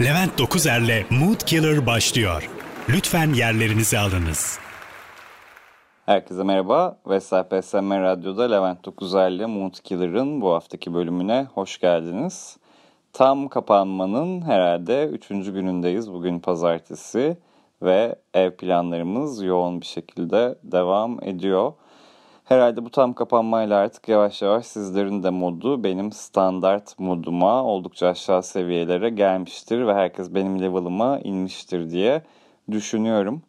Levent Dokuzer'le Mood Killer başlıyor. Lütfen yerlerinizi alınız. Herkese merhaba. Vesel PSM Radyo'da Levent Dokuzer'le Mood Killer'ın bu haftaki bölümüne hoş geldiniz. Tam kapanmanın herhalde üçüncü günündeyiz. Bugün pazartesi ve ev planlarımız yoğun bir şekilde devam ediyor. Herhalde bu tam kapanmayla artık yavaş yavaş sizlerin de modu benim standart moduma oldukça aşağı seviyelere gelmiştir ve herkes benim level'ıma inmiştir diye düşünüyorum.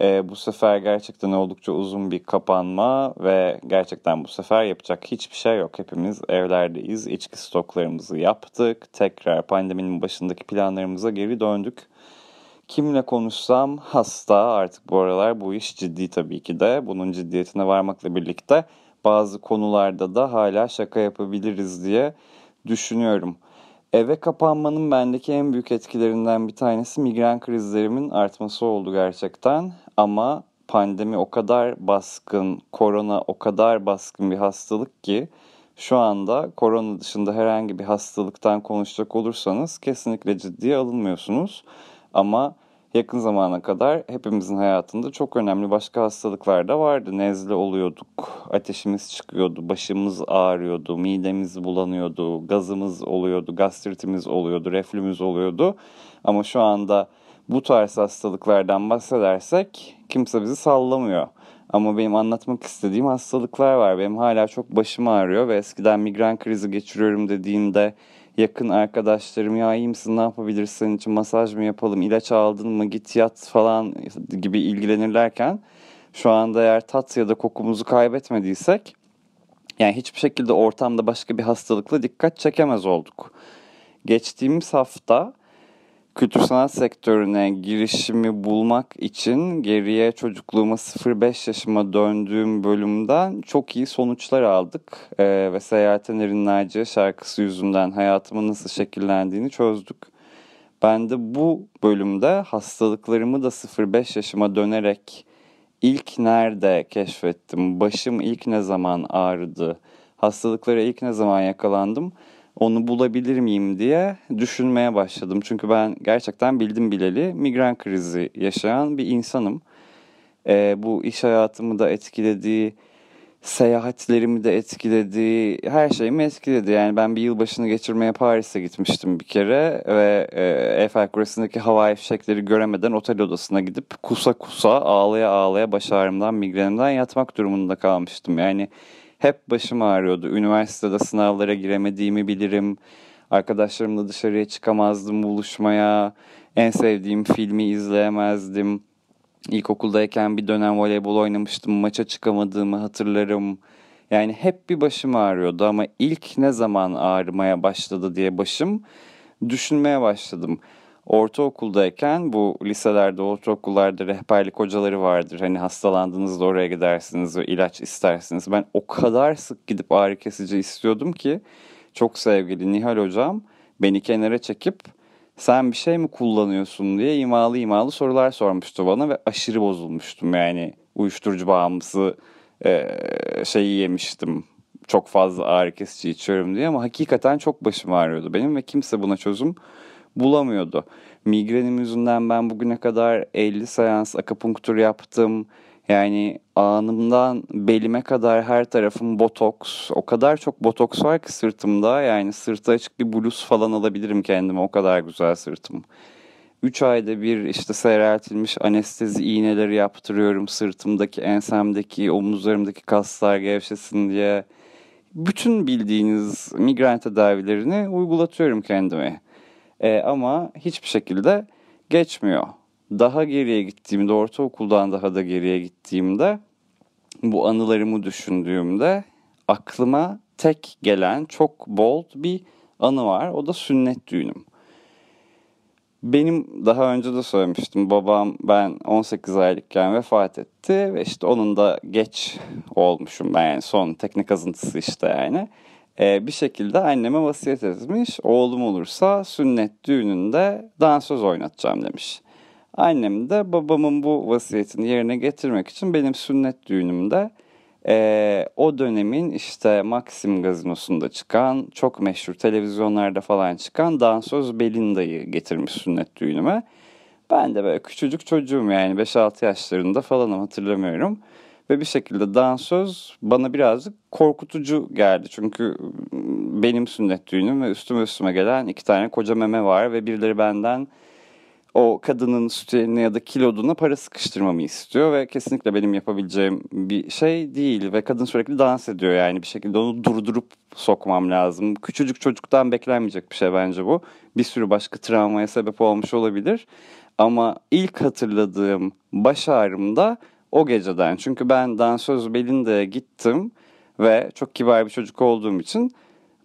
E, bu sefer gerçekten oldukça uzun bir kapanma ve gerçekten bu sefer yapacak hiçbir şey yok. Hepimiz evlerdeyiz, içki stoklarımızı yaptık, tekrar pandeminin başındaki planlarımıza geri döndük. Kimle konuşsam hasta artık bu aralar bu iş ciddi tabii ki de. Bunun ciddiyetine varmakla birlikte bazı konularda da hala şaka yapabiliriz diye düşünüyorum. Eve kapanmanın bendeki en büyük etkilerinden bir tanesi migren krizlerimin artması oldu gerçekten. Ama pandemi o kadar baskın, korona o kadar baskın bir hastalık ki şu anda korona dışında herhangi bir hastalıktan konuşacak olursanız kesinlikle ciddiye alınmıyorsunuz. Ama yakın zamana kadar hepimizin hayatında çok önemli başka hastalıklar da vardı. Nezle oluyorduk, ateşimiz çıkıyordu, başımız ağrıyordu, midemiz bulanıyordu, gazımız oluyordu, gastritimiz oluyordu, reflümüz oluyordu. Ama şu anda bu tarz hastalıklardan bahsedersek kimse bizi sallamıyor. Ama benim anlatmak istediğim hastalıklar var. Benim hala çok başım ağrıyor ve eskiden migren krizi geçiriyorum dediğimde yakın arkadaşlarım ya iyi misin? Ne yapabiliriz senin için? Masaj mı yapalım? İlaç aldın mı? Git yat falan gibi ilgilenirlerken şu anda eğer tat ya da kokumuzu kaybetmediysek yani hiçbir şekilde ortamda başka bir hastalıkla dikkat çekemez olduk. Geçtiğimiz hafta kültür sanat sektörüne girişimi bulmak için geriye çocukluğuma 0-5 yaşıma döndüğüm bölümden çok iyi sonuçlar aldık. Ee, ve Seyahaten Erinlerce şarkısı yüzünden hayatımın nasıl şekillendiğini çözdük. Ben de bu bölümde hastalıklarımı da 0-5 yaşıma dönerek ilk nerede keşfettim, başım ilk ne zaman ağrıdı, hastalıklara ilk ne zaman yakalandım onu bulabilir miyim diye düşünmeye başladım. Çünkü ben gerçekten bildim bileli migren krizi yaşayan bir insanım. E, bu iş hayatımı da etkilediği, seyahatlerimi de etkiledi, her şeyimi etkiledi. Yani ben bir yılbaşını geçirmeye Paris'e gitmiştim bir kere ve e, Eiffel Kulesi'ndeki havai fişekleri göremeden otel odasına gidip kusa kusa ağlaya ağlaya baş ağrımdan, migrenimden yatmak durumunda kalmıştım. Yani hep başım ağrıyordu. Üniversitede sınavlara giremediğimi bilirim. Arkadaşlarımla dışarıya çıkamazdım buluşmaya. En sevdiğim filmi izleyemezdim. İlkokuldayken bir dönem voleybol oynamıştım. Maça çıkamadığımı hatırlarım. Yani hep bir başım ağrıyordu ama ilk ne zaman ağrımaya başladı diye başım düşünmeye başladım ortaokuldayken bu liselerde, ortaokullarda rehberlik hocaları vardır. Hani hastalandığınızda oraya gidersiniz ve ilaç istersiniz. Ben o kadar sık gidip ağrı kesici istiyordum ki çok sevgili Nihal hocam beni kenara çekip sen bir şey mi kullanıyorsun diye imalı imalı sorular sormuştu bana ve aşırı bozulmuştum. Yani uyuşturucu bağımlısı e, şeyi yemiştim. Çok fazla ağrı kesici içiyorum diye ama hakikaten çok başım ağrıyordu benim ve kimse buna çözüm bulamıyordu. Migrenim yüzünden ben bugüne kadar 50 seans akupunktur yaptım. Yani anımdan belime kadar her tarafım botoks. O kadar çok botoks var ki sırtımda. Yani sırtı açık bir bluz falan alabilirim kendime. O kadar güzel sırtım. 3 ayda bir işte seyreltilmiş anestezi iğneleri yaptırıyorum sırtımdaki, ensemdeki, omuzlarımdaki kaslar gevşesin diye. Bütün bildiğiniz migren tedavilerini uygulatıyorum kendime. E, ama hiçbir şekilde geçmiyor. Daha geriye gittiğimde, ortaokuldan daha da geriye gittiğimde bu anılarımı düşündüğümde aklıma tek gelen çok bold bir anı var. O da sünnet düğünüm. Benim daha önce de söylemiştim. Babam ben 18 aylıkken vefat etti ve işte onun da geç olmuşum ben yani son teknik azıntısı işte yani e, bir şekilde anneme vasiyet etmiş. Oğlum olursa sünnet düğününde dansöz oynatacağım demiş. Annem de babamın bu vasiyetini yerine getirmek için benim sünnet düğünümde Ee, o dönemin işte Maxim gazinosunda çıkan, çok meşhur televizyonlarda falan çıkan dansöz Belinda'yı getirmiş sünnet düğünüme. Ben de böyle küçücük çocuğum yani 5-6 yaşlarında falanım hatırlamıyorum. Ve bir şekilde dansöz bana birazcık korkutucu geldi. Çünkü benim sünnet düğünüm ve üstüme üstüme gelen iki tane koca meme var ve birileri benden o kadının sütyenine ya da kiloduna para sıkıştırmamı istiyor ve kesinlikle benim yapabileceğim bir şey değil ve kadın sürekli dans ediyor yani bir şekilde onu durdurup sokmam lazım. Küçücük çocuktan beklenmeyecek bir şey bence bu. Bir sürü başka travmaya sebep olmuş olabilir. Ama ilk hatırladığım baş ağrım da o geceden. Çünkü ben dansöz Belinda'ya gittim ve çok kibar bir çocuk olduğum için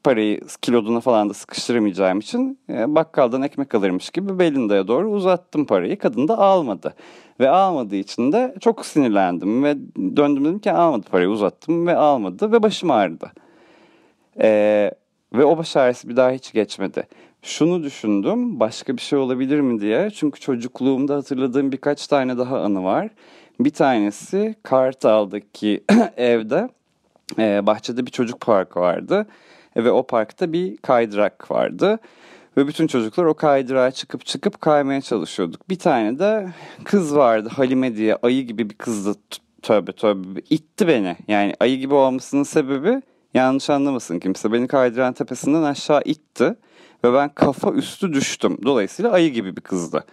parayı kiloduna falan da sıkıştıramayacağım için e, bakkaldan ekmek alırmış gibi Belinda'ya doğru uzattım parayı. Kadın da almadı. Ve almadığı için de çok sinirlendim ve döndüm dedim ki almadı parayı uzattım ve almadı ve başım ağrıdı. Ee, ve o baş ağrısı bir daha hiç geçmedi. Şunu düşündüm başka bir şey olabilir mi diye. Çünkü çocukluğumda hatırladığım birkaç tane daha anı var. Bir tanesi Kartal'daki evde e, bahçede bir çocuk parkı vardı. E, ve o parkta bir kaydırak vardı. Ve bütün çocuklar o kaydırağa çıkıp çıkıp kaymaya çalışıyorduk. Bir tane de kız vardı Halime diye ayı gibi bir kızdı. Tövbe tövbe itti beni. Yani ayı gibi olmasının sebebi yanlış anlamasın kimse. Beni kaydıran tepesinden aşağı itti. Ve ben kafa üstü düştüm. Dolayısıyla ayı gibi bir kızdı.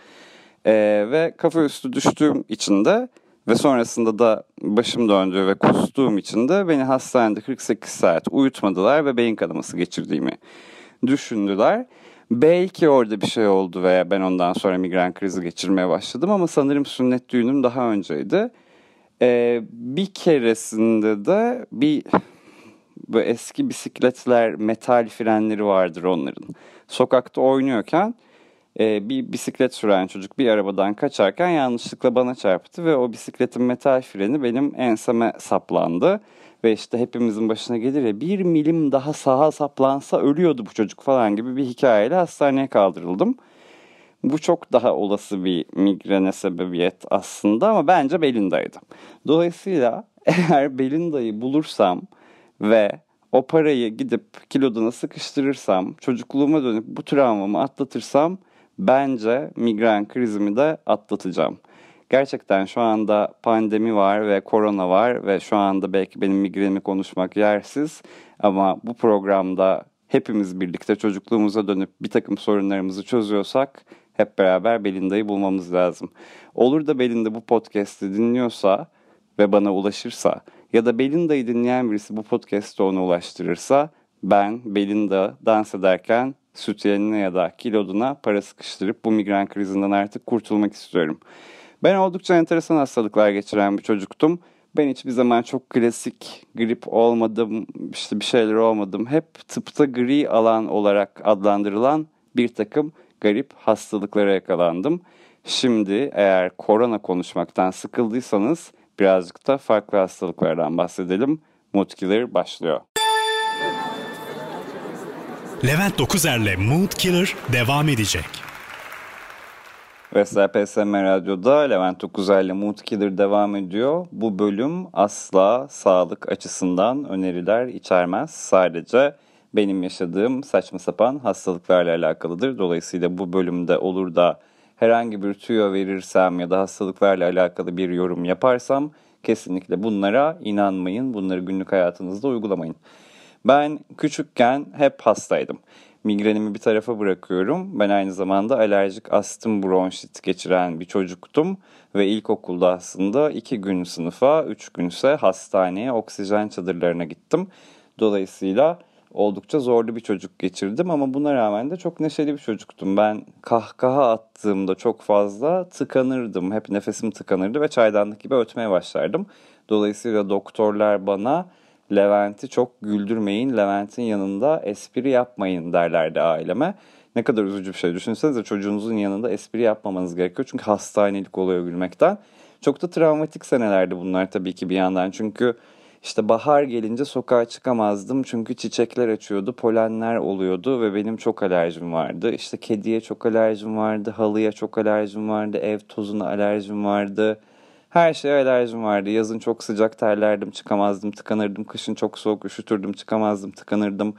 Ee, ve kafa üstü düştüğüm için de ve sonrasında da başım döndü ve kustuğum için de beni hastanede 48 saat uyutmadılar ve beyin kanaması geçirdiğimi düşündüler. Belki orada bir şey oldu veya ben ondan sonra migren krizi geçirmeye başladım ama sanırım sünnet düğünüm daha önceydi. Ee, bir keresinde de bir böyle eski bisikletler metal frenleri vardır onların. Sokakta oynuyorken e, bir bisiklet süren çocuk bir arabadan kaçarken yanlışlıkla bana çarptı ve o bisikletin metal freni benim enseme saplandı. Ve işte hepimizin başına gelir ya bir milim daha sağa saplansa ölüyordu bu çocuk falan gibi bir hikayeyle hastaneye kaldırıldım. Bu çok daha olası bir migrene sebebiyet aslında ama bence Belinda'ydı. Dolayısıyla eğer Belinda'yı bulursam ve o parayı gidip kiloduna sıkıştırırsam, çocukluğuma dönüp bu travmamı atlatırsam bence migren krizimi de atlatacağım. Gerçekten şu anda pandemi var ve korona var ve şu anda belki benim migrenimi konuşmak yersiz ama bu programda hepimiz birlikte çocukluğumuza dönüp bir takım sorunlarımızı çözüyorsak hep beraber Belinda'yı bulmamız lazım. Olur da Belinda bu podcast'i dinliyorsa ve bana ulaşırsa ya da Belinda'yı dinleyen birisi bu podcast'ı ona ulaştırırsa ben Belinda dans ederken sütyenine ya da kiloduna para sıkıştırıp bu migren krizinden artık kurtulmak istiyorum. Ben oldukça enteresan hastalıklar geçiren bir çocuktum. Ben hiçbir zaman çok klasik grip olmadım, işte bir şeyler olmadım. Hep tıpta gri alan olarak adlandırılan bir takım garip hastalıklara yakalandım. Şimdi eğer korona konuşmaktan sıkıldıysanız birazcık da farklı hastalıklardan bahsedelim. Mood başlıyor. Levent Dokuzer'le Mood Killer devam edecek. Vestel PSM Radyo'da Levent Dokuzer'le Mood Killer devam ediyor. Bu bölüm asla sağlık açısından öneriler içermez. Sadece benim yaşadığım saçma sapan hastalıklarla alakalıdır. Dolayısıyla bu bölümde olur da herhangi bir tüyo verirsem ya da hastalıklarla alakalı bir yorum yaparsam kesinlikle bunlara inanmayın. Bunları günlük hayatınızda uygulamayın. Ben küçükken hep hastaydım. Migrenimi bir tarafa bırakıyorum. Ben aynı zamanda alerjik astım bronşit geçiren bir çocuktum. Ve ilkokulda aslında iki gün sınıfa, üç günse hastaneye, oksijen çadırlarına gittim. Dolayısıyla oldukça zorlu bir çocuk geçirdim ama buna rağmen de çok neşeli bir çocuktum. Ben kahkaha attığımda çok fazla tıkanırdım. Hep nefesim tıkanırdı ve çaydanlık gibi ötmeye başlardım. Dolayısıyla doktorlar bana Levent'i çok güldürmeyin, Levent'in yanında espri yapmayın derlerdi aileme. Ne kadar üzücü bir şey. Düşünsenize çocuğunuzun yanında espri yapmamanız gerekiyor. Çünkü hastanelik oluyor gülmekten. Çok da travmatik senelerdi bunlar tabii ki bir yandan. Çünkü işte bahar gelince sokağa çıkamazdım çünkü çiçekler açıyordu, polenler oluyordu ve benim çok alerjim vardı. İşte kediye çok alerjim vardı, halıya çok alerjim vardı, ev tozuna alerjim vardı Her şeye alerjim vardı. Yazın çok sıcak terlerdim, çıkamazdım, tıkanırdım. Kışın çok soğuk üşütürdüm, çıkamazdım, tıkanırdım.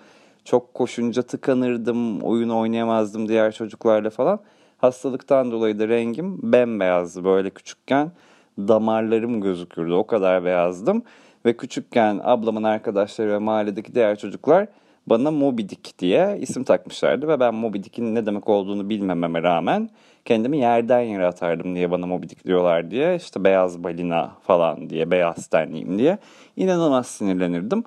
Çok koşunca tıkanırdım, oyun oynayamazdım diğer çocuklarla falan. Hastalıktan dolayı da rengim bembeyazdı böyle küçükken. Damarlarım gözükürdü, o kadar beyazdım. Ve küçükken ablamın arkadaşları ve mahalledeki diğer çocuklar bana Moby Dick diye isim takmışlardı. Ve ben Moby Dick'in ne demek olduğunu bilmememe rağmen kendimi yerden yere atardım diye bana Moby Dick diyorlar diye. işte beyaz balina falan diye, beyaz tenliyim diye. inanılmaz sinirlenirdim.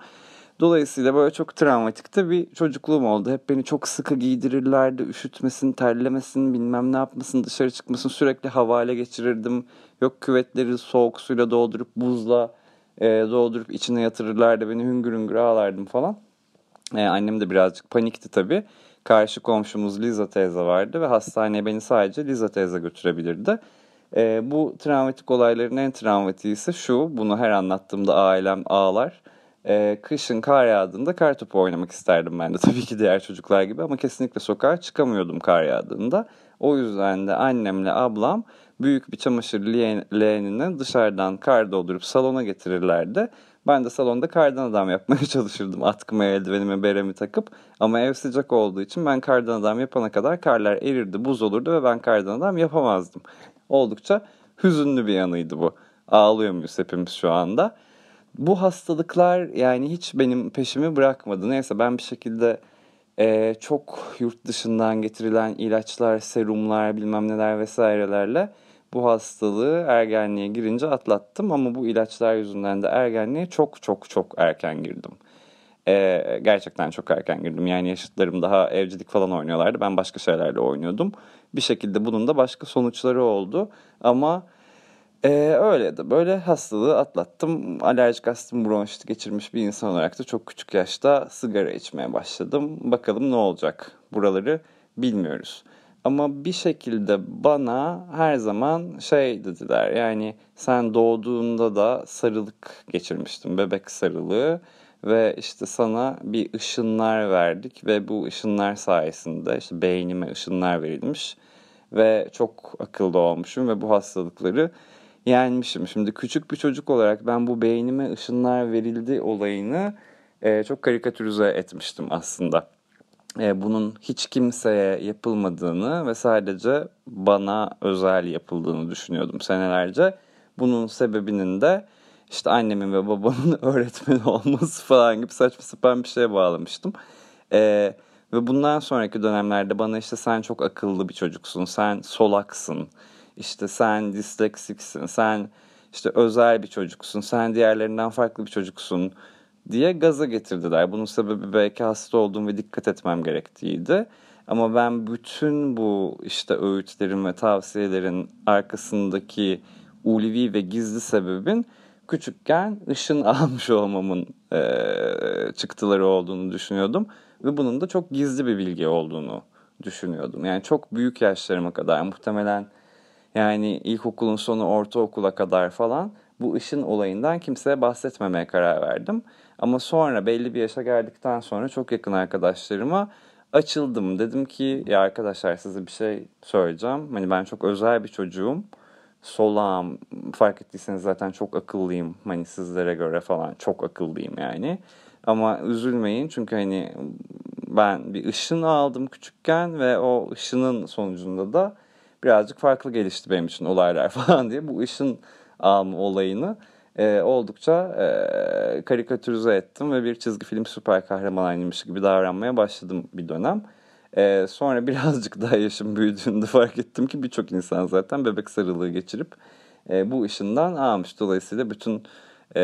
Dolayısıyla böyle çok travmatikte bir çocukluğum oldu. Hep beni çok sıkı giydirirlerdi. Üşütmesin, terlemesin, bilmem ne yapmasın, dışarı çıkmasın. Sürekli havale geçirirdim. Yok küvetleri soğuk suyla doldurup buzla e, doldurup içine yatırırlardı. Beni hüngür hüngür ağlardım falan. E, annem de birazcık panikti tabii. Karşı komşumuz Liza teyze vardı ve hastaneye beni sadece Liza teyze götürebilirdi. E, bu travmatik olayların en travmatiği ise şu. Bunu her anlattığımda ailem ağlar. E, kışın kar yağdığında kar topu oynamak isterdim ben de tabii ki diğer çocuklar gibi ama kesinlikle sokağa çıkamıyordum kar yağdığında. O yüzden de annemle ablam büyük bir çamaşır leğenini dışarıdan kar doldurup salona getirirlerdi. Ben de salonda kardan adam yapmaya çalışırdım. Atkımı, eldivenimi, beremi takıp. Ama ev sıcak olduğu için ben kardan adam yapana kadar karlar erirdi, buz olurdu ve ben kardan adam yapamazdım. Oldukça hüzünlü bir yanıydı bu. Ağlıyor muyuz hepimiz şu anda? Bu hastalıklar yani hiç benim peşimi bırakmadı. Neyse ben bir şekilde e, çok yurt dışından getirilen ilaçlar, serumlar bilmem neler vesairelerle bu hastalığı ergenliğe girince atlattım ama bu ilaçlar yüzünden de ergenliğe çok çok çok erken girdim. Ee, gerçekten çok erken girdim. Yani yaşıtlarım daha evcilik falan oynuyorlardı. Ben başka şeylerle oynuyordum. Bir şekilde bunun da başka sonuçları oldu. Ama e, öyle de böyle hastalığı atlattım. Alerjik astım bronşit geçirmiş bir insan olarak da çok küçük yaşta sigara içmeye başladım. Bakalım ne olacak buraları bilmiyoruz. Ama bir şekilde bana her zaman şey dediler yani sen doğduğunda da sarılık geçirmiştin bebek sarılığı ve işte sana bir ışınlar verdik ve bu ışınlar sayesinde işte beynime ışınlar verilmiş ve çok akıllı olmuşum ve bu hastalıkları yenmişim. Şimdi küçük bir çocuk olarak ben bu beynime ışınlar verildi olayını e, çok karikatürize etmiştim aslında. E, bunun hiç kimseye yapılmadığını ve sadece bana özel yapıldığını düşünüyordum senelerce. Bunun sebebinin de işte annemin ve babamın öğretmeni olması falan gibi saçma sapan bir şeye bağlamıştım. Ee, ve bundan sonraki dönemlerde bana işte sen çok akıllı bir çocuksun, sen solaksın, işte sen disleksiksin, sen işte özel bir çocuksun, sen diğerlerinden farklı bir çocuksun diye gaza getirdiler. Bunun sebebi belki hasta olduğum ve dikkat etmem gerektiğiydi. Ama ben bütün bu işte öğütlerin ve tavsiyelerin arkasındaki ulvi ve gizli sebebin küçükken ışın almış olmamın e, çıktıları olduğunu düşünüyordum. Ve bunun da çok gizli bir bilgi olduğunu düşünüyordum. Yani çok büyük yaşlarıma kadar muhtemelen yani ilkokulun sonu ortaokula kadar falan bu ışın olayından kimseye bahsetmemeye karar verdim. Ama sonra belli bir yaşa geldikten sonra çok yakın arkadaşlarıma açıldım. Dedim ki ya arkadaşlar size bir şey söyleyeceğim. Hani ben çok özel bir çocuğum. Solağım. Fark ettiyseniz zaten çok akıllıyım. Hani sizlere göre falan çok akıllıyım yani. Ama üzülmeyin çünkü hani ben bir ışın aldım küçükken ve o ışının sonucunda da birazcık farklı gelişti benim için olaylar falan diye bu ışın alma olayını e, oldukça e, karikatürize ettim ve bir çizgi film süper kahramanıymış gibi davranmaya başladım bir dönem. E, sonra birazcık daha yaşım büyüdüğünde fark ettim ki birçok insan zaten bebek sarılığı geçirip e, bu ışından almış. Dolayısıyla bütün e,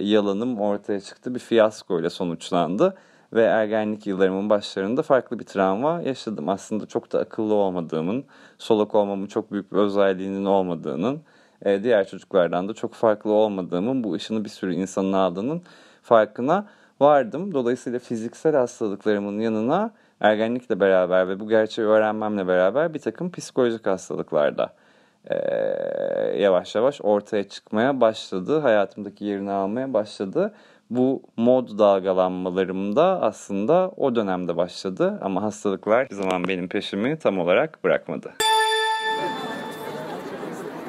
yalanım ortaya çıktı. Bir fiyasko ile sonuçlandı. Ve ergenlik yıllarımın başlarında farklı bir travma yaşadım. Aslında çok da akıllı olmadığımın, solak olmamın çok büyük bir özelliğinin olmadığının, e, diğer çocuklardan da çok farklı olmadığımın, bu ışını bir sürü insanın aldığının farkına vardım. Dolayısıyla fiziksel hastalıklarımın yanına ergenlikle beraber ve bu gerçeği öğrenmemle beraber bir takım psikolojik hastalıklarda e, yavaş yavaş ortaya çıkmaya başladı. Hayatımdaki yerini almaya başladı. Bu mod dalgalanmalarım da aslında o dönemde başladı ama hastalıklar hiçbir zaman benim peşimi tam olarak bırakmadı.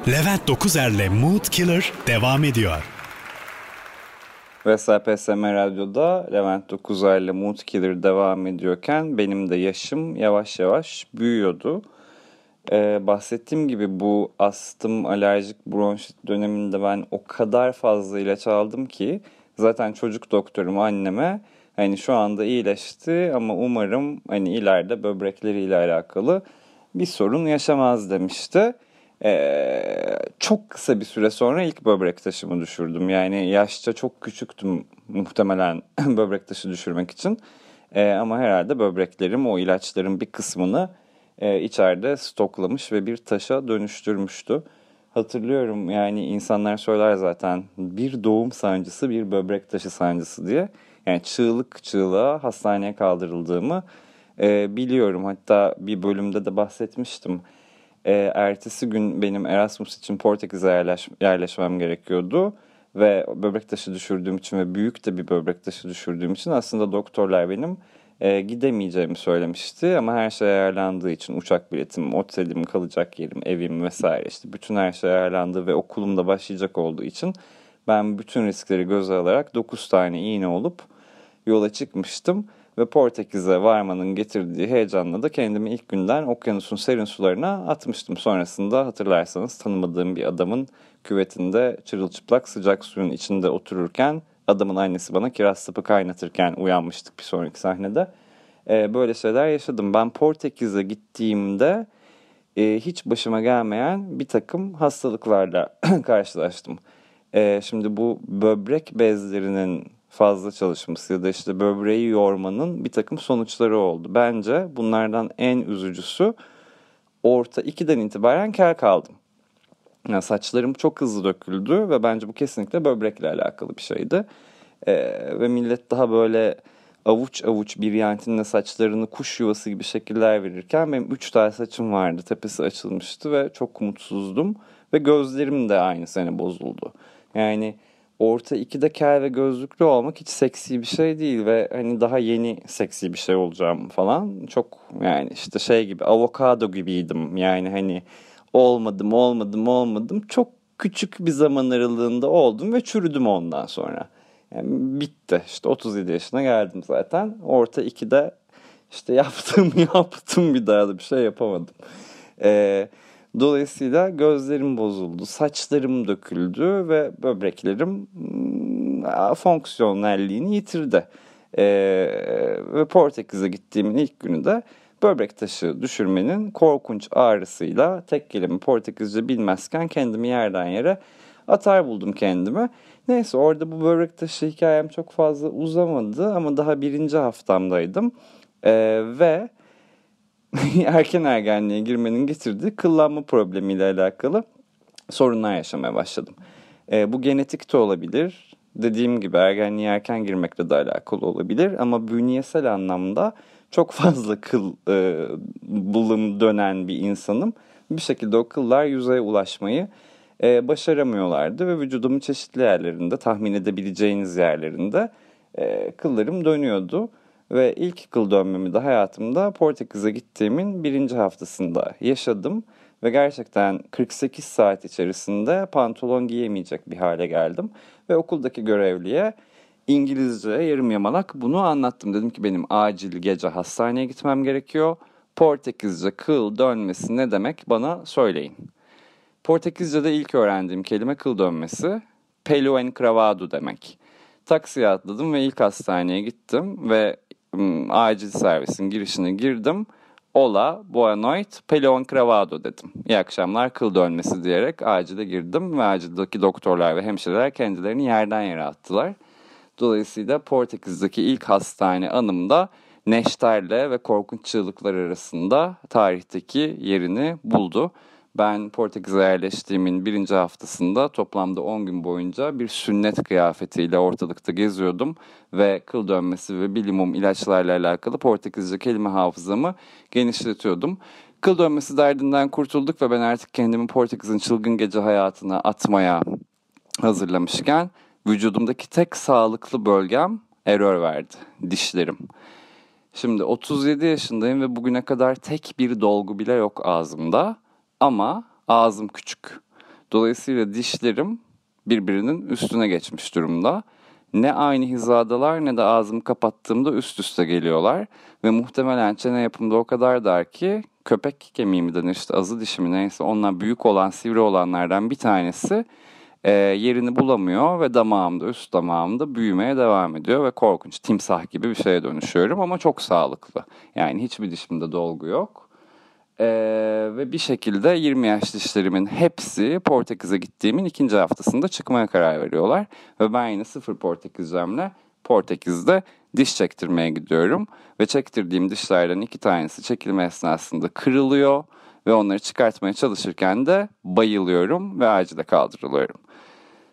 Levent Dokuzer'le Mood Killer devam ediyor. Ve SPSM Radyo'da Levent Dokuzer'le Mood Killer devam ediyorken benim de yaşım yavaş yavaş büyüyordu. Ee, bahsettiğim gibi bu astım, alerjik bronşit döneminde ben o kadar fazla ilaç aldım ki zaten çocuk doktorum anneme hani şu anda iyileşti ama umarım hani ileride böbrekleriyle alakalı bir sorun yaşamaz demişti. Ee, çok kısa bir süre sonra ilk böbrek taşımı düşürdüm. Yani yaşça çok küçüktüm muhtemelen böbrek taşı düşürmek için. Ee, ama herhalde böbreklerim o ilaçların bir kısmını e, içeride stoklamış ve bir taşa dönüştürmüştü. Hatırlıyorum yani insanlar söyler zaten bir doğum sancısı bir böbrek taşı sancısı diye. Yani çığlık çığlığa hastaneye kaldırıldığımı e, biliyorum. Hatta bir bölümde de bahsetmiştim. E, ertesi gün benim Erasmus için Portekiz'e yerleş, yerleşmem gerekiyordu. Ve böbrek taşı düşürdüğüm için ve büyük de bir böbrek taşı düşürdüğüm için aslında doktorlar benim e, gidemeyeceğimi söylemişti. Ama her şey ayarlandığı için uçak biletim, otelim, kalacak yerim, evim vesaire işte bütün her şey ayarlandı ve okulum da başlayacak olduğu için ben bütün riskleri göze alarak 9 tane iğne olup yola çıkmıştım ve Portekiz'e varmanın getirdiği heyecanla da kendimi ilk günden okyanusun serin sularına atmıştım. Sonrasında hatırlarsanız tanımadığım bir adamın küvetinde çırılçıplak sıcak suyun içinde otururken adamın annesi bana kiraz sapı kaynatırken uyanmıştık bir sonraki sahnede. Ee, böyle şeyler yaşadım. Ben Portekiz'e gittiğimde e, hiç başıma gelmeyen bir takım hastalıklarla karşılaştım. E, şimdi bu böbrek bezlerinin fazla çalışması ya da işte böbreği yormanın bir takım sonuçları oldu. Bence bunlardan en üzücüsü orta 2'den itibaren kel kaldım. Yani saçlarım çok hızlı döküldü ve bence bu kesinlikle böbrekle alakalı bir şeydi. Ee, ve millet daha böyle avuç avuç bir yantinle saçlarını kuş yuvası gibi şekiller verirken benim 3 tane saçım vardı. Tepesi açılmıştı ve çok mutsuzdum. Ve gözlerim de aynı sene bozuldu. Yani orta ikide kel ve gözlüklü olmak hiç seksi bir şey değil ve hani daha yeni seksi bir şey olacağım falan. Çok yani işte şey gibi avokado gibiydim. Yani hani olmadım olmadım olmadım. Çok küçük bir zaman aralığında oldum ve çürüdüm ondan sonra. Yani bitti. İşte 37 yaşına geldim zaten. Orta 2'de işte yaptım yaptım bir daha da bir şey yapamadım. Eee Dolayısıyla gözlerim bozuldu, saçlarım döküldü ve böbreklerim hmm, fonksiyonelliğini yitirdi. Ee, ve Portekiz'e gittiğimin ilk günü de böbrek taşı düşürmenin korkunç ağrısıyla tek kelime Portekizce bilmezken kendimi yerden yere atar buldum kendimi. Neyse orada bu böbrek taşı hikayem çok fazla uzamadı ama daha birinci haftamdaydım. Ee, ve erken ergenliğe girmenin getirdiği kıllanma problemiyle alakalı sorunlar yaşamaya başladım. E, bu genetik de olabilir. Dediğim gibi ergenliğe erken girmekle de alakalı olabilir. Ama bünyesel anlamda çok fazla kıl e, bulum dönen bir insanım. Bir şekilde o kıllar yüzeye ulaşmayı e, başaramıyorlardı. Ve vücudumun çeşitli yerlerinde tahmin edebileceğiniz yerlerinde e, kıllarım dönüyordu. Ve ilk kıl dönmemi de hayatımda Portekiz'e gittiğimin birinci haftasında yaşadım. Ve gerçekten 48 saat içerisinde pantolon giyemeyecek bir hale geldim. Ve okuldaki görevliye İngilizce yarım yamalak bunu anlattım. Dedim ki benim acil gece hastaneye gitmem gerekiyor. Portekizce kıl dönmesi ne demek bana söyleyin. Portekizce'de ilk öğrendiğim kelime kıl dönmesi pelo encravado demek. Taksiye atladım ve ilk hastaneye gittim ve acil servisin girişine girdim. Ola, boa noite, pelon cravado dedim. İyi akşamlar, kıl dönmesi diyerek acile girdim ve acildeki doktorlar ve hemşireler kendilerini yerden yere attılar. Dolayısıyla Portekiz'deki ilk hastane anımda neşterle ve korkunç çığlıklar arasında tarihteki yerini buldu. Ben Portekiz'e yerleştiğimin birinci haftasında toplamda 10 gün boyunca bir sünnet kıyafetiyle ortalıkta geziyordum ve kıl dönmesi ve bilimum ilaçlarla alakalı Portekizce kelime hafızamı genişletiyordum. Kıl dönmesi derdinden kurtulduk ve ben artık kendimi Portekiz'in çılgın gece hayatına atmaya hazırlamışken vücudumdaki tek sağlıklı bölgem error verdi, dişlerim. Şimdi 37 yaşındayım ve bugüne kadar tek bir dolgu bile yok ağzımda. Ama ağzım küçük. Dolayısıyla dişlerim birbirinin üstüne geçmiş durumda. Ne aynı hizadalar ne de ağzımı kapattığımda üst üste geliyorlar. Ve muhtemelen çene yapımda o kadar dar ki köpek kemiği mi denir işte azı dişi mi neyse ondan büyük olan sivri olanlardan bir tanesi e, yerini bulamıyor ve damağımda üst damağımda büyümeye devam ediyor ve korkunç timsah gibi bir şeye dönüşüyorum ama çok sağlıklı. Yani hiçbir dişimde dolgu yok. Ee, ve bir şekilde 20 yaş dişlerimin hepsi Portekiz'e gittiğimin ikinci haftasında çıkmaya karar veriyorlar. Ve ben yine sıfır Portekizcemle Portekiz'de diş çektirmeye gidiyorum. Ve çektirdiğim dişlerden iki tanesi çekilme esnasında kırılıyor. Ve onları çıkartmaya çalışırken de bayılıyorum ve acile kaldırılıyorum.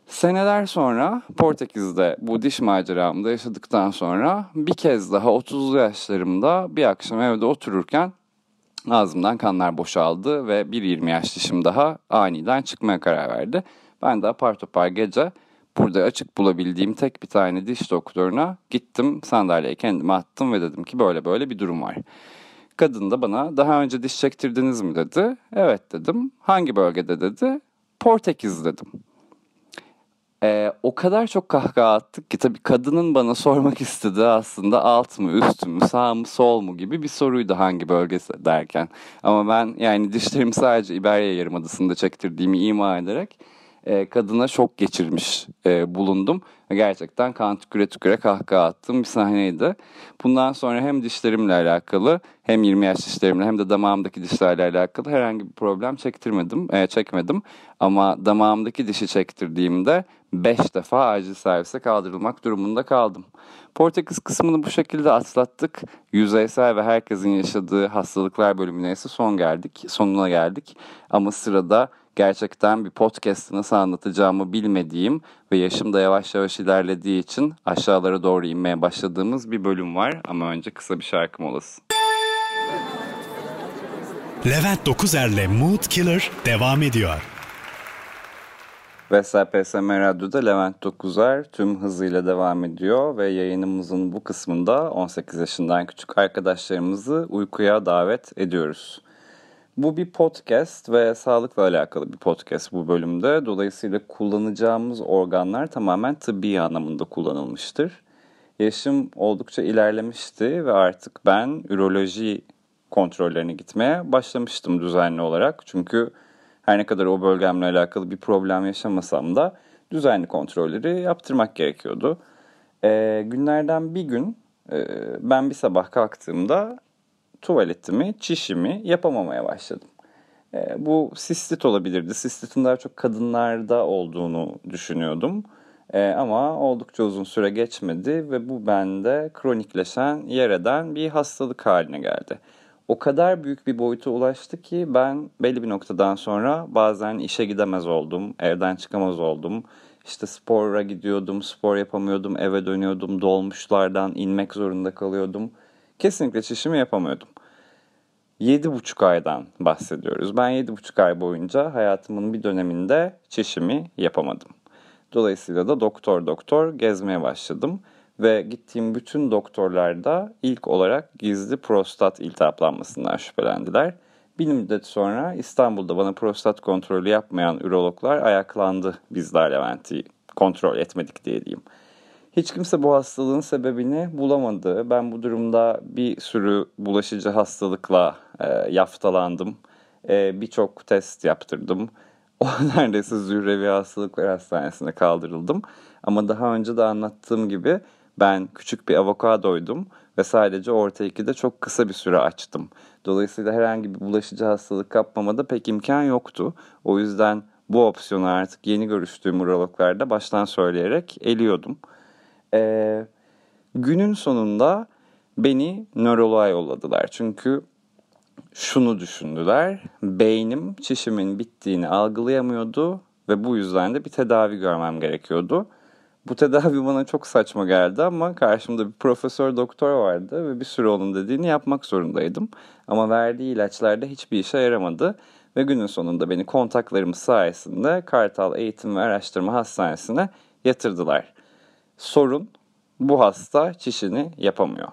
Seneler sonra Portekiz'de bu diş maceramda yaşadıktan sonra bir kez daha 30'lu yaşlarımda bir akşam evde otururken ağzımdan kanlar boşaldı ve bir 20 yaş dişim daha aniden çıkmaya karar verdi. Ben de apar topar gece burada açık bulabildiğim tek bir tane diş doktoruna gittim sandalyeye kendimi attım ve dedim ki böyle böyle bir durum var. Kadın da bana daha önce diş çektirdiniz mi dedi. Evet dedim. Hangi bölgede dedi. Portekiz dedim. Ee, o kadar çok kahkaha attık ki tabii kadının bana sormak istediği aslında alt mı üst mü sağ mı sol mu gibi bir soruydu hangi bölgesi derken. Ama ben yani dişlerimi sadece İberya Yarımadası'nda çektirdiğimi ima ederek e, kadına şok geçirmiş e, bulundum. Gerçekten kan tüküre tüküre kahkaha attım bir sahneydi. Bundan sonra hem dişlerimle alakalı hem 20 yaş dişlerimle hem de damağımdaki dişlerle alakalı herhangi bir problem çektirmedim, e, çekmedim. Ama damağımdaki dişi çektirdiğimde 5 defa acil servise kaldırılmak durumunda kaldım. Portekiz kısmını bu şekilde atlattık. Yüzeysel ve herkesin yaşadığı hastalıklar bölümüne ise son geldik, sonuna geldik. Ama sırada gerçekten bir podcast'ı nasıl anlatacağımı bilmediğim ve yaşım da yavaş yavaş ilerlediği için aşağılara doğru inmeye başladığımız bir bölüm var. Ama önce kısa bir şarkı molası. Levent Dokuzer'le Mood Killer devam ediyor. Ve SPSM Radyo'da Levent Dokuzer tüm hızıyla devam ediyor ve yayınımızın bu kısmında 18 yaşından küçük arkadaşlarımızı uykuya davet ediyoruz. Bu bir podcast ve sağlıkla alakalı bir podcast bu bölümde. Dolayısıyla kullanacağımız organlar tamamen tıbbi anlamında kullanılmıştır. Yaşım oldukça ilerlemişti ve artık ben üroloji kontrollerine gitmeye başlamıştım düzenli olarak. Çünkü her ne kadar o bölgemle alakalı bir problem yaşamasam da düzenli kontrolleri yaptırmak gerekiyordu. E, günlerden bir gün e, ben bir sabah kalktığımda tuvaletimi, çişimi yapamamaya başladım. E, bu sistit olabilirdi. Sistitin daha çok kadınlarda olduğunu düşünüyordum. E, ama oldukça uzun süre geçmedi ve bu bende kronikleşen, yer eden bir hastalık haline geldi. O kadar büyük bir boyuta ulaştı ki ben belli bir noktadan sonra bazen işe gidemez oldum, evden çıkamaz oldum. İşte spora gidiyordum, spor yapamıyordum, eve dönüyordum, dolmuşlardan inmek zorunda kalıyordum. Kesinlikle çişimi yapamıyordum. 7,5 aydan bahsediyoruz. Ben 7,5 ay boyunca hayatımın bir döneminde çişimi yapamadım. Dolayısıyla da doktor doktor gezmeye başladım. Ve gittiğim bütün doktorlarda ilk olarak gizli prostat iltihaplanmasından şüphelendiler. Bir müddet sonra İstanbul'da bana prostat kontrolü yapmayan ürologlar ayaklandı bizler Levent'i kontrol etmedik diye diyeyim. Hiç kimse bu hastalığın sebebini bulamadı. Ben bu durumda bir sürü bulaşıcı hastalıkla e, yaftalandım. E, Birçok test yaptırdım. O neredeyse Zührevi Hastalıklar Hastanesi'ne kaldırıldım. Ama daha önce de anlattığım gibi ben küçük bir avokadoydum ve sadece orta ikide çok kısa bir süre açtım. Dolayısıyla herhangi bir bulaşıcı hastalık kapmamada pek imkan yoktu. O yüzden bu opsiyonu artık yeni görüştüğüm urologlarda baştan söyleyerek eliyordum. Ee, günün sonunda beni nöroloğa yolladılar. Çünkü şunu düşündüler. Beynim çişimin bittiğini algılayamıyordu ve bu yüzden de bir tedavi görmem gerekiyordu. Bu tedavi bana çok saçma geldi ama karşımda bir profesör doktor vardı ve bir süre onun dediğini yapmak zorundaydım. Ama verdiği ilaçlarda hiçbir işe yaramadı ve günün sonunda beni kontaklarımız sayesinde Kartal Eğitim ve Araştırma Hastanesi'ne yatırdılar. Sorun bu hasta çişini yapamıyor.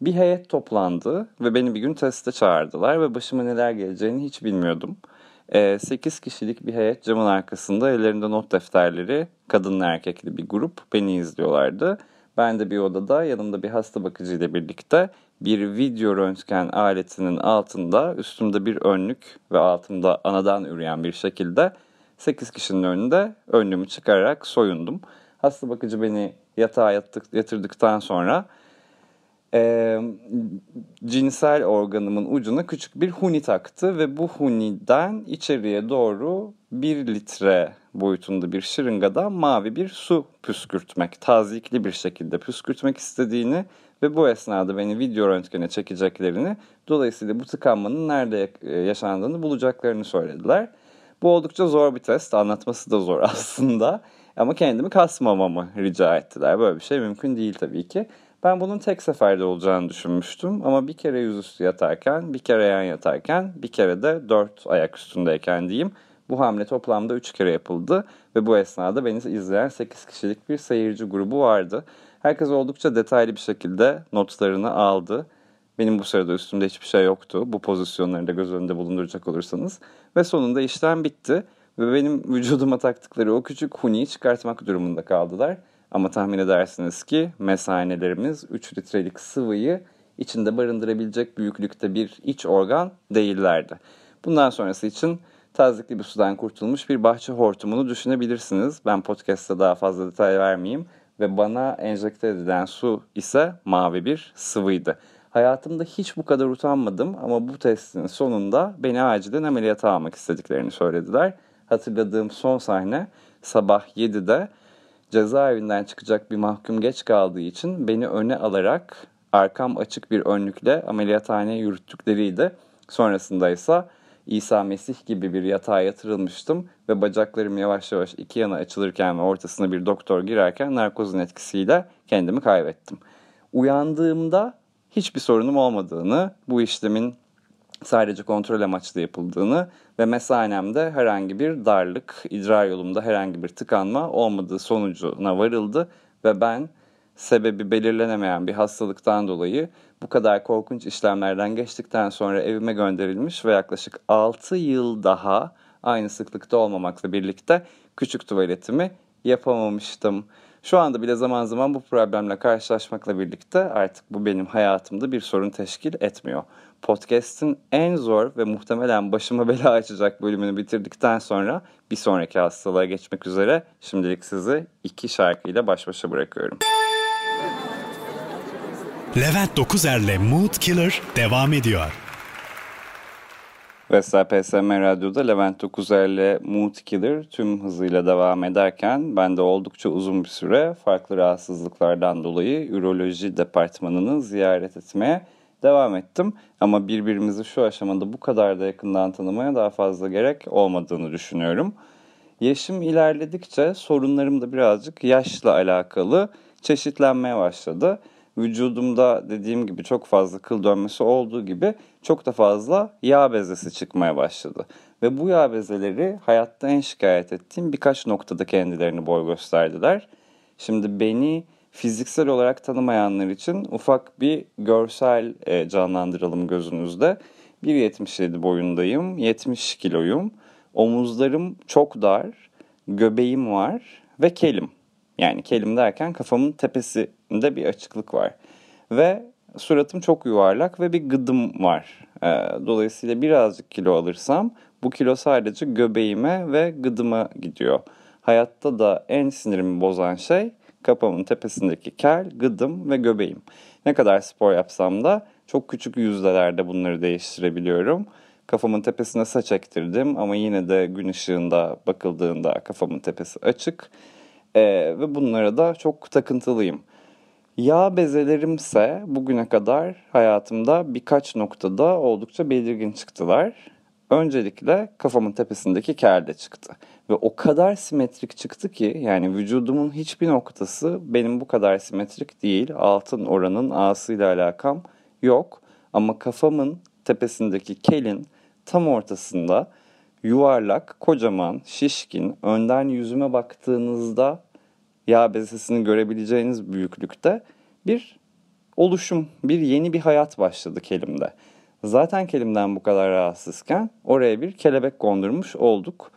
Bir heyet toplandı ve beni bir gün teste çağırdılar ve başıma neler geleceğini hiç bilmiyordum. 8 kişilik bir heyet camın arkasında ellerinde not defterleri kadınlı erkekli bir grup beni izliyorlardı. Ben de bir odada yanımda bir hasta bakıcı ile birlikte bir video röntgen aletinin altında üstümde bir önlük ve altımda anadan üreyen bir şekilde 8 kişinin önünde önlüğümü çıkararak soyundum. Hasta bakıcı beni yatağa yattık, yatırdıktan sonra e, cinsel organımın ucuna küçük bir huni taktı ve bu huniden içeriye doğru bir litre boyutunda bir şırıngadan mavi bir su püskürtmek, tazikli bir şekilde püskürtmek istediğini ve bu esnada beni video röntgene çekeceklerini, dolayısıyla bu tıkanmanın nerede yaşandığını bulacaklarını söylediler. Bu oldukça zor bir test, anlatması da zor aslında. Ama kendimi kasmamamı rica ettiler. Böyle bir şey mümkün değil tabii ki. Ben bunun tek seferde olacağını düşünmüştüm ama bir kere yüzüstü yatarken, bir kere yan yatarken, bir kere de dört ayak üstündeyken diyeyim. Bu hamle toplamda üç kere yapıldı ve bu esnada beni izleyen sekiz kişilik bir seyirci grubu vardı. Herkes oldukça detaylı bir şekilde notlarını aldı. Benim bu sırada üstümde hiçbir şey yoktu. Bu pozisyonları da göz önünde bulunduracak olursanız. Ve sonunda işlem bitti. Ve benim vücuduma taktıkları o küçük huniyi çıkartmak durumunda kaldılar. Ama tahmin edersiniz ki mesanelerimiz 3 litrelik sıvıyı içinde barındırabilecek büyüklükte bir iç organ değillerdi. Bundan sonrası için tazikli bir sudan kurtulmuş bir bahçe hortumunu düşünebilirsiniz. Ben podcast'ta daha fazla detay vermeyeyim ve bana enjekte edilen su ise mavi bir sıvıydı. Hayatımda hiç bu kadar utanmadım ama bu testin sonunda beni acilen ameliyata almak istediklerini söylediler. Hatırladığım son sahne sabah 7'de cezaevinden çıkacak bir mahkum geç kaldığı için beni öne alarak arkam açık bir önlükle ameliyathaneye yürüttükleriydi. Sonrasında ise İsa Mesih gibi bir yatağa yatırılmıştım ve bacaklarım yavaş yavaş iki yana açılırken ve ortasına bir doktor girerken narkozun etkisiyle kendimi kaybettim. Uyandığımda hiçbir sorunum olmadığını, bu işlemin sadece kontrol amaçlı yapıldığını ve mesanemde herhangi bir darlık, idrar yolumda herhangi bir tıkanma olmadığı sonucuna varıldı ve ben sebebi belirlenemeyen bir hastalıktan dolayı bu kadar korkunç işlemlerden geçtikten sonra evime gönderilmiş ve yaklaşık 6 yıl daha aynı sıklıkta olmamakla birlikte küçük tuvaletimi yapamamıştım. Şu anda bile zaman zaman bu problemle karşılaşmakla birlikte artık bu benim hayatımda bir sorun teşkil etmiyor. Podcast'in en zor ve muhtemelen başıma bela açacak bölümünü bitirdikten sonra bir sonraki hastalığa geçmek üzere şimdilik sizi iki şarkıyla baş başa bırakıyorum. Levent Dokuzer'le Mood Killer devam ediyor. Vestel PSM Radyo'da Levent Dokuzer'le Mood Killer tüm hızıyla devam ederken ben de oldukça uzun bir süre farklı rahatsızlıklardan dolayı üroloji departmanını ziyaret etmeye devam ettim. Ama birbirimizi şu aşamada bu kadar da yakından tanımaya daha fazla gerek olmadığını düşünüyorum. Yaşım ilerledikçe sorunlarım da birazcık yaşla alakalı çeşitlenmeye başladı vücudumda dediğim gibi çok fazla kıl dönmesi olduğu gibi çok da fazla yağ bezesi çıkmaya başladı. Ve bu yağ bezeleri hayatta en şikayet ettiğim birkaç noktada kendilerini boy gösterdiler. Şimdi beni fiziksel olarak tanımayanlar için ufak bir görsel e, canlandıralım gözünüzde. 1.77 boyundayım, 70 kiloyum, omuzlarım çok dar, göbeğim var ve kelim. Yani kelim derken kafamın tepesinde bir açıklık var. Ve suratım çok yuvarlak ve bir gıdım var. Ee, dolayısıyla birazcık kilo alırsam bu kilo sadece göbeğime ve gıdıma gidiyor. Hayatta da en sinirimi bozan şey kafamın tepesindeki kel, gıdım ve göbeğim. Ne kadar spor yapsam da çok küçük yüzdelerde bunları değiştirebiliyorum. Kafamın tepesine saç ektirdim ama yine de gün ışığında bakıldığında kafamın tepesi açık. Ee, ve bunlara da çok takıntılıyım. Yağ bezelerimse bugüne kadar hayatımda birkaç noktada oldukça belirgin çıktılar. Öncelikle kafamın tepesindeki kerde çıktı. Ve o kadar simetrik çıktı ki yani vücudumun hiçbir noktası benim bu kadar simetrik değil. Altın oranın A'sıyla alakam yok. Ama kafamın tepesindeki kelin tam ortasında yuvarlak, kocaman, şişkin, önden yüzüme baktığınızda yağ bezesini görebileceğiniz büyüklükte bir oluşum, bir yeni bir hayat başladı kelimde. Zaten kelimden bu kadar rahatsızken oraya bir kelebek kondurmuş olduk.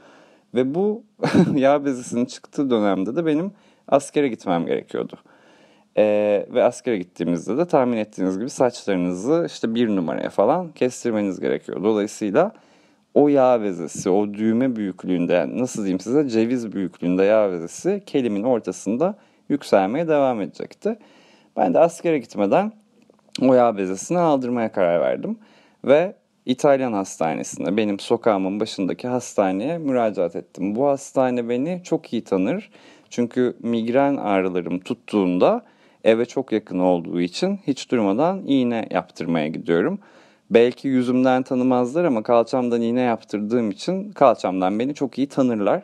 Ve bu yağ bezisinin çıktığı dönemde de benim askere gitmem gerekiyordu. Ee, ve askere gittiğimizde de tahmin ettiğiniz gibi saçlarınızı işte bir numaraya falan kestirmeniz gerekiyor. Dolayısıyla o yağ vezesi, o düğme büyüklüğünde yani nasıl diyeyim size ceviz büyüklüğünde yağ vezesi kelimin ortasında yükselmeye devam edecekti. Ben de askere gitmeden o yağ bezesini aldırmaya karar verdim. Ve İtalyan hastanesine, benim sokağımın başındaki hastaneye müracaat ettim. Bu hastane beni çok iyi tanır. Çünkü migren ağrılarım tuttuğunda eve çok yakın olduğu için hiç durmadan iğne yaptırmaya gidiyorum. Belki yüzümden tanımazlar ama kalçamdan iğne yaptırdığım için kalçamdan beni çok iyi tanırlar.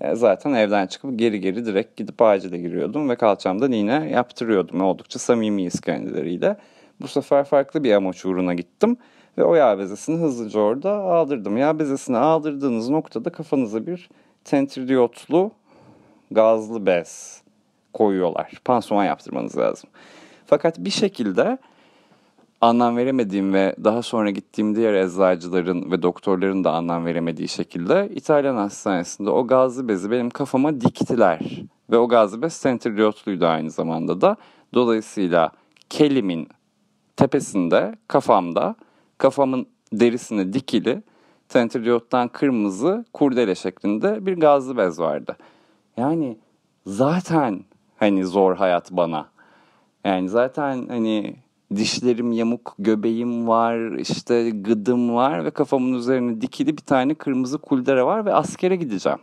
E, zaten evden çıkıp geri geri direkt gidip acile giriyordum ve kalçamdan iğne yaptırıyordum. Oldukça samimiyiz kendileriyle. Bu sefer farklı bir amaç uğruna gittim ve o yağ bezesini hızlıca orada aldırdım. Yağ bezesini aldırdığınız noktada kafanıza bir tentridiyotlu gazlı bez koyuyorlar. Pansuman yaptırmanız lazım. Fakat bir şekilde anlam veremediğim ve daha sonra gittiğim diğer eczacıların ve doktorların da anlam veremediği şekilde İtalyan hastanesinde o gazlı bezi benim kafama diktiler. Ve o gazlı bez sentriotluydu aynı zamanda da. Dolayısıyla kelimin tepesinde, kafamda, kafamın derisine dikili sentriottan kırmızı kurdele şeklinde bir gazlı bez vardı. Yani zaten hani zor hayat bana. Yani zaten hani dişlerim yamuk, göbeğim var, işte gıdım var ve kafamın üzerine dikili bir tane kırmızı kuldere var ve askere gideceğim.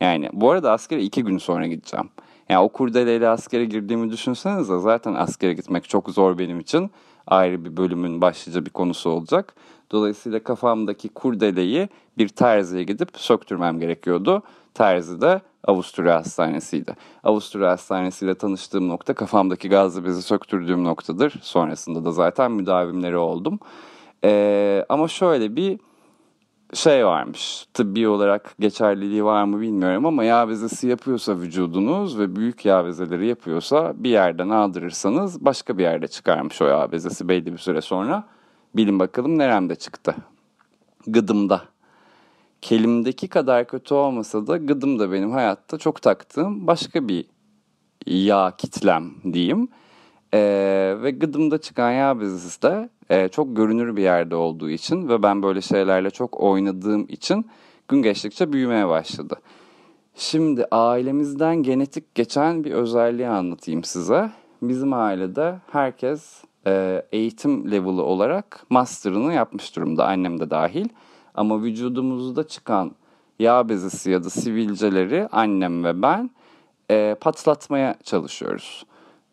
Yani bu arada askere iki gün sonra gideceğim. Yani o kurdeleyle askere girdiğimi düşünsenize zaten askere gitmek çok zor benim için. Ayrı bir bölümün başlıca bir konusu olacak. Dolayısıyla kafamdaki kurdeleyi bir terziye gidip söktürmem gerekiyordu. Terzi de Avusturya Hastanesi'ydi. Avusturya Hastanesi ile tanıştığım nokta kafamdaki gazlı bezi söktürdüğüm noktadır. Sonrasında da zaten müdavimleri oldum. Ee, ama şöyle bir şey varmış. Tıbbi olarak geçerliliği var mı bilmiyorum ama yağ bezesi yapıyorsa vücudunuz ve büyük yağ bezeleri yapıyorsa bir yerden aldırırsanız başka bir yerde çıkarmış o yağ bezesi belli bir süre sonra. Bilin bakalım neremde çıktı? Gıdımda. Kelimdeki kadar kötü olmasa da gıdım da benim hayatta çok taktığım başka bir yağ kitlem diyeyim. Ee, ve gıdımda çıkan yağ bezesi de e, çok görünür bir yerde olduğu için ve ben böyle şeylerle çok oynadığım için gün geçtikçe büyümeye başladı. Şimdi ailemizden genetik geçen bir özelliği anlatayım size. Bizim ailede herkes e, eğitim level'ı olarak master'ını yapmış durumda annem de dahil. Ama vücudumuzda çıkan yağ bezesi ya da sivilceleri annem ve ben e, patlatmaya çalışıyoruz.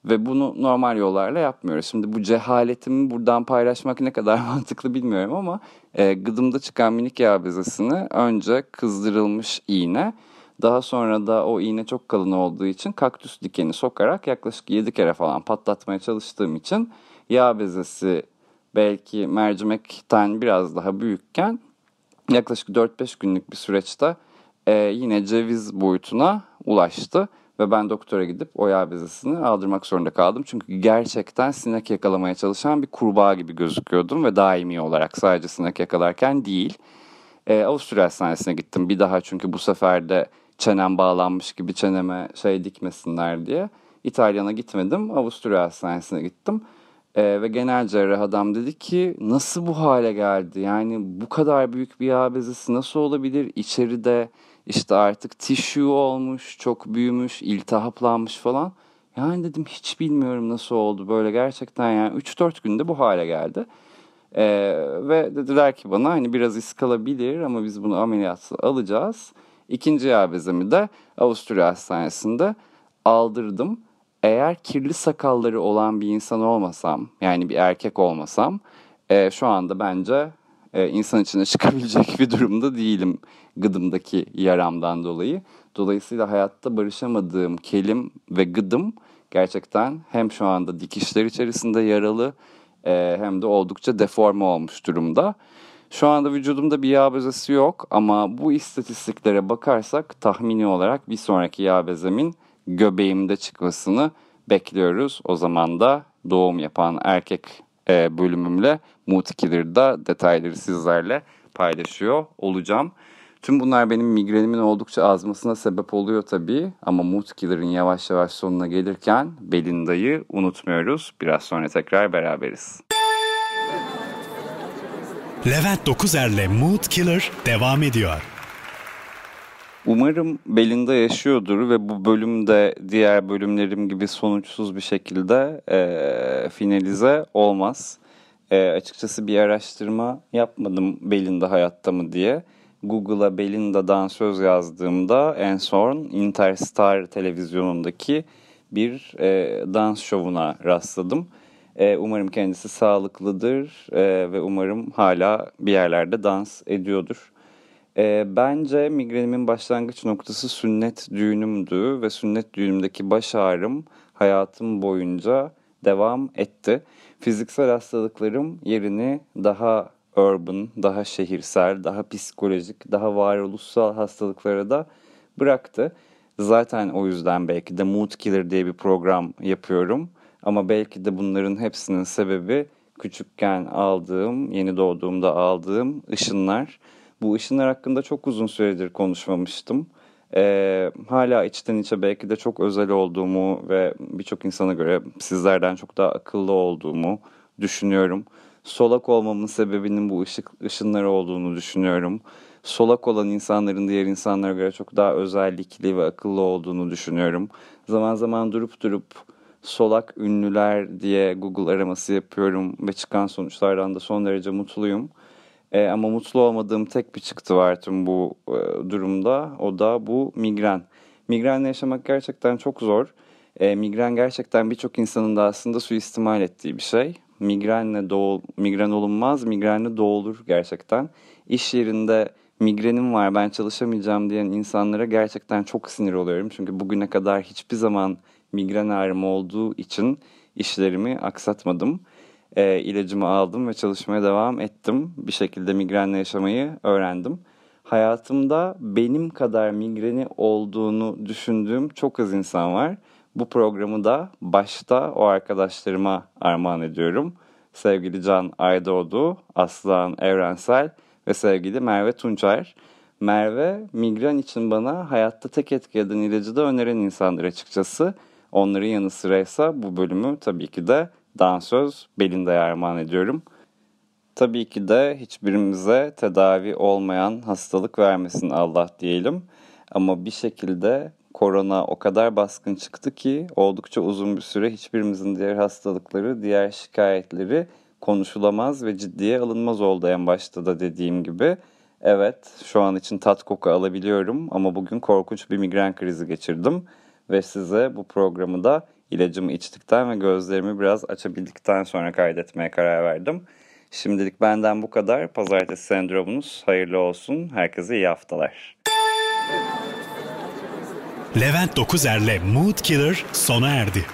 Ve bunu normal yollarla yapmıyoruz. Şimdi bu cehaletimi buradan paylaşmak ne kadar mantıklı bilmiyorum ama e, gıdımda çıkan minik yağ bezesini önce kızdırılmış iğne, daha sonra da o iğne çok kalın olduğu için kaktüs dikeni sokarak yaklaşık 7 kere falan patlatmaya çalıştığım için yağ bezesi belki mercimekten biraz daha büyükken yaklaşık 4-5 günlük bir süreçte e, yine ceviz boyutuna ulaştı. Ve ben doktora gidip o yağ bezesini aldırmak zorunda kaldım. Çünkü gerçekten sinek yakalamaya çalışan bir kurbağa gibi gözüküyordum. Ve daimi olarak sadece sinek yakalarken değil. E, Avusturya Hastanesi'ne gittim bir daha çünkü bu sefer de çenem bağlanmış gibi çeneme şey dikmesinler diye. İtalyan'a gitmedim. Avusturya Hastanesi'ne gittim. E, ve genel cerrah adam dedi ki nasıl bu hale geldi? Yani bu kadar büyük bir yağ nasıl olabilir? İçeride işte artık tissue olmuş, çok büyümüş, iltihaplanmış falan. Yani dedim hiç bilmiyorum nasıl oldu böyle gerçekten yani 3-4 günde bu hale geldi. Ee, ve dediler ki bana hani biraz iskalabilir ama biz bunu ameliyatla alacağız. İkinci yağ bezemi de Avusturya Hastanesi'nde aldırdım. Eğer kirli sakalları olan bir insan olmasam yani bir erkek olmasam e, şu anda bence e, insan içine çıkabilecek bir durumda değilim gıdımdaki yaramdan dolayı. Dolayısıyla hayatta barışamadığım kelim ve gıdım gerçekten hem şu anda dikişler içerisinde yaralı e, hem de oldukça deforme olmuş durumda. Şu anda vücudumda bir yağ bezesi yok ama bu istatistiklere bakarsak tahmini olarak bir sonraki yağ bezemin göbeğimde çıkmasını bekliyoruz. O zaman da doğum yapan erkek e, bölümümle Mood Killer'da detayları sizlerle paylaşıyor olacağım. Tüm bunlar benim migrenimin oldukça azmasına sebep oluyor tabii. Ama Mood Killer'ın yavaş yavaş sonuna gelirken Belinda'yı unutmuyoruz. Biraz sonra tekrar beraberiz. Levent Dokuzer'le Mood Killer devam ediyor. Umarım Belinda yaşıyordur ve bu bölümde diğer bölümlerim gibi sonuçsuz bir şekilde e, finalize olmaz. E, açıkçası bir araştırma yapmadım Belinda hayatta mı diye. Google'a Belinda'dan söz yazdığımda en son Interstar televizyonundaki bir e, dans şovuna rastladım. E, umarım kendisi sağlıklıdır e, ve umarım hala bir yerlerde dans ediyordur. E, bence migrenimin başlangıç noktası sünnet düğünümdü ve sünnet düğünümdeki baş ağrım hayatım boyunca devam etti. Fiziksel hastalıklarım yerini daha urban, daha şehirsel, daha psikolojik, daha varoluşsal hastalıklara da bıraktı. Zaten o yüzden belki de Mood Killer diye bir program yapıyorum. Ama belki de bunların hepsinin sebebi küçükken aldığım, yeni doğduğumda aldığım ışınlar. Bu ışınlar hakkında çok uzun süredir konuşmamıştım. Ee, hala içten içe belki de çok özel olduğumu ve birçok insana göre sizlerden çok daha akıllı olduğumu düşünüyorum. Solak olmamın sebebinin bu ışık ışınları olduğunu düşünüyorum. Solak olan insanların diğer insanlara göre çok daha özellikli ve akıllı olduğunu düşünüyorum. Zaman zaman durup durup solak ünlüler diye Google araması yapıyorum ve çıkan sonuçlardan da son derece mutluyum. E, ama mutlu olmadığım tek bir çıktı var tüm bu e, durumda. O da bu migren. Migrenle yaşamak gerçekten çok zor. E, migren gerçekten birçok insanın da aslında suistimal ettiği bir şey. Migrenle doğul, migren olunmaz, migrenle doğulur gerçekten. İş yerinde migrenim var ben çalışamayacağım diyen insanlara gerçekten çok sinir oluyorum. Çünkü bugüne kadar hiçbir zaman migren ağrım olduğu için işlerimi aksatmadım e, ilacımı aldım ve çalışmaya devam ettim. Bir şekilde migrenle yaşamayı öğrendim. Hayatımda benim kadar migreni olduğunu düşündüğüm çok az insan var. Bu programı da başta o arkadaşlarıma armağan ediyorum. Sevgili Can Aydoğdu, Aslan Evrensel ve sevgili Merve Tunçer. Merve migren için bana hayatta tek etki eden ilacı da öneren insanlar açıkçası. Onların yanı sıraysa bu bölümü tabii ki de dansöz Belinda'ya armağan ediyorum. Tabii ki de hiçbirimize tedavi olmayan hastalık vermesin Allah diyelim. Ama bir şekilde korona o kadar baskın çıktı ki oldukça uzun bir süre hiçbirimizin diğer hastalıkları, diğer şikayetleri konuşulamaz ve ciddiye alınmaz oldu en başta da dediğim gibi. Evet şu an için tat koku alabiliyorum ama bugün korkunç bir migren krizi geçirdim ve size bu programı da ilacımı içtikten ve gözlerimi biraz açabildikten sonra kaydetmeye karar verdim. Şimdilik benden bu kadar. Pazartesi sendromunuz hayırlı olsun. Herkese iyi haftalar. Levent Dokuzer'le Mood Killer sona erdi.